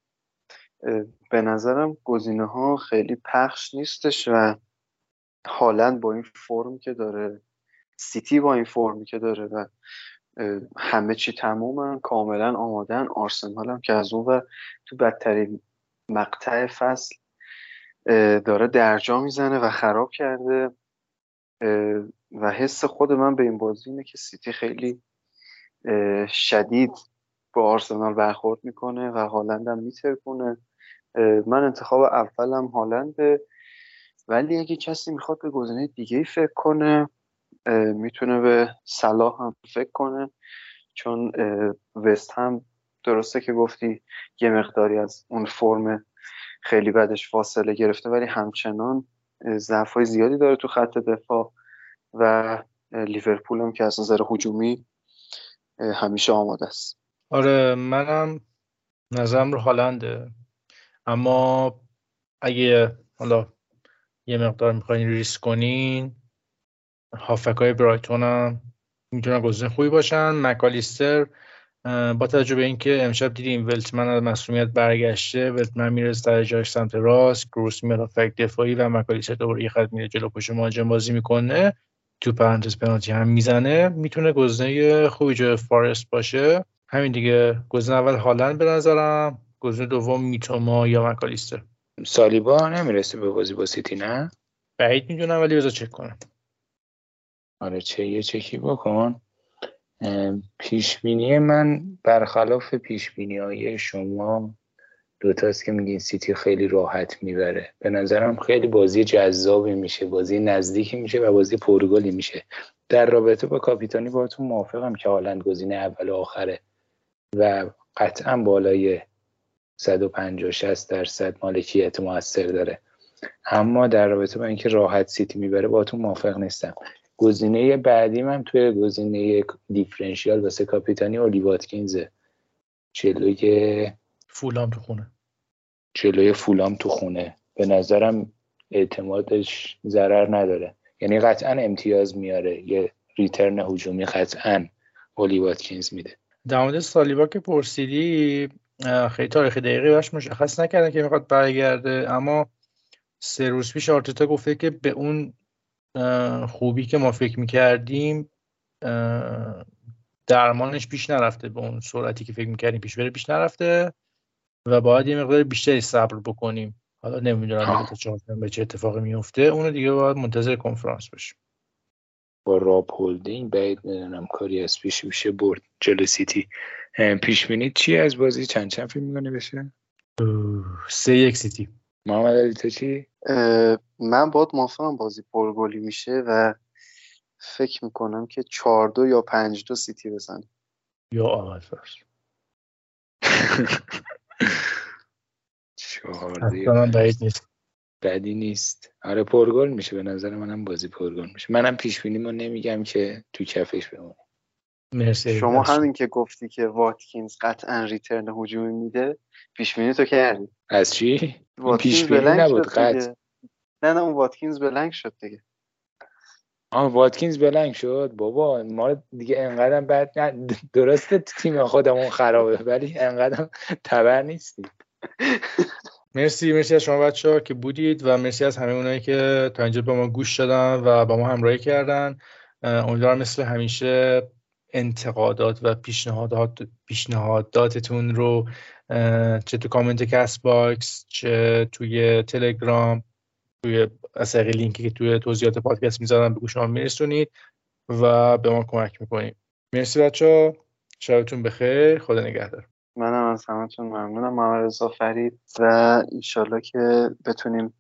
به نظرم گزینه ها خیلی پخش نیستش و هالند با این فرم که داره سیتی با این فرمی که داره و همه چی تمومن کاملا آمادن. آرسنال هم که از اون تو بدترین مقطع فصل داره درجا می‌زنه و خراب کرده. و حس خود من به این بازی اینه که سیتی خیلی شدید با آرسنال برخورد می‌کنه و هالند هم میترکونه. من انتخاب اولم هالنده ولی اگه کسی می‌خواد به گزینه دیگه فکر کنه می‌تونه به صلاح هم فکر کنه چون وست هم درسته که گفتی یه مقداری از اون فرم خیلی بدش فاصله گرفته ولی همچنان ضعف زیادی داره تو خط دفاع و لیورپول هم که از نظر هجومی همیشه آماده است. آره منم نظرم رو هالنده. اما اگه حالا یه مقدار می‌خواین ریسک کنین هافک های برایتون هم می‌تونن گزینه خوبی باشن. مکالیستر با توجه به اینکه امشب دیدیم ولتمن از مسئولیت برگشته ولتمن میره در جاش سمت راست گروس میاد هافک دفاعی و مکالیستر دوباره یه خط میره جلو پشت مهاجم بازی می‌کنه. تو پرانتز پنالتی هم می‌زنه. می‌تونه گزینه خوبی جای فارست باشه. همین دیگه. گزینه اول هالند به نظرم. گزینه دوم میتوما یا مکالیستر. سالیبا نمی‌رسه به بازی با سیتی نه؟ بعید می‌دونم ولی بذار چک کنم. آره چه یه چکی بکن. پیشبینی من برخلاف پیشبینی های شما دوتاست که میگین سیتی خیلی راحت می‌بره. به نظرم خیلی بازی جذابی میشه بازی نزدیکی میشه و بازی پرگلی میشه. در رابطه با کاپیتانی باهاتون موافقم که هالند گزینه اول و آخره و قطعا بالای 150 60 درصد مالکیت موثر داره. اما در رابطه با اینکه راحت سیتی می‌بره باهاتون موافق نیستم. گزینه بعدی من توی گزینه دیفرنشیال واسه کاپیتانی اولی واتکینزه. جلوی فولام تو خونه. جلوی فولام تو خونه. به نظرم اعتمادش ضرر نداره. یعنی قطعا امتیاز میاره. یه ریترن هجومی قطعا اولی واتکینز میده. در مورد سالیبا که پرسیدی خیلی تاریخ دقیقی باش مشخص نکردن که می‌خواد برگرده اما سه روز پیش آرتتا گفته که به اون خوبی که ما فکر می‌کردیم درمانش پیش نرفته به اون سرعتی که فکر می‌کردیم پیش بره پیش نرفته و باید یه مقدار بیشتری صبر بکنیم. حالا نمی‌دونم تا به چه اتفاقی میفته اونو دیگه باید منتظر کنفرانس باشیم. با راب هولدینگ بعید می‌دونم کاری از پیش میشه برد. جلو سیتی. پیش بینید چی از بازی؟ چند چند فکر می‌کنید بشه؟ سه یک سیتی. محمد علی تو چی؟ من باید موافقم بازی پرگلی میشه و فکر می‌کنم که چهار دو یا پنج دو سیتی بزنه یا آقای فرس. چهار نیست. بدی نیست. آره پرگل میشه. به نظر منم بازی پرگل میشه. منم پیش بینی نمیگم که تو کفش بمونه. مرسی. شما همین که گفتی که واتکینز قطعا ریترن هجومی میده پیش بینی تو کردی؟ از چی؟ پیش بینی نبود قطع. نه نه اون واتکینز بلنگ شد دیگه. آه واتکینز بلنگ شد؟ بابا ما دیگه انقدر بعد درسته تیم خودمون خرابه ولی انقدر تبر نیستیم. مرسی مرسی از شما بچه ها که بودید و مرسی از همه اونایی که تا اینجا به ما گوش دادن و با ما همراهی کردن. امیدوارم مثل همیشه انتقادات و پیشنهادات پیشنهاداتتون رو چه تو کامنت کست باکس چه توی تلگرام توی از لینکی که توی توضیحات پادکست می‌ذارم به گوش ما میرسونید و به ما کمک می‌کنید. مرسی بچه ها شبتون بخیر. خدا نگهدار. منم از همتون ممنونم. محمد رضا فرید و انشالله که بتونیم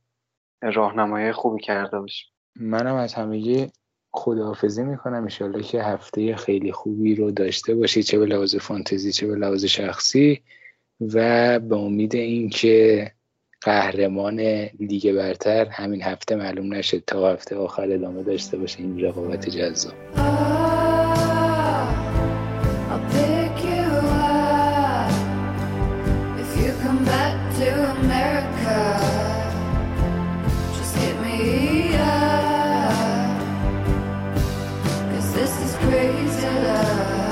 راهنمایی خوبی کرده باشیم. منم از همگی خداحافظی می‌کنم. انشالله که هفته خیلی خوبی رو داشته باشید چه به لحاظ فانتزی چه به لحاظ شخصی و به امید اینکه قهرمان لیگ برتر همین هفته معلوم نشد تا هفته آخر ادامه داشته باشه. این رقابت جذاب. to love.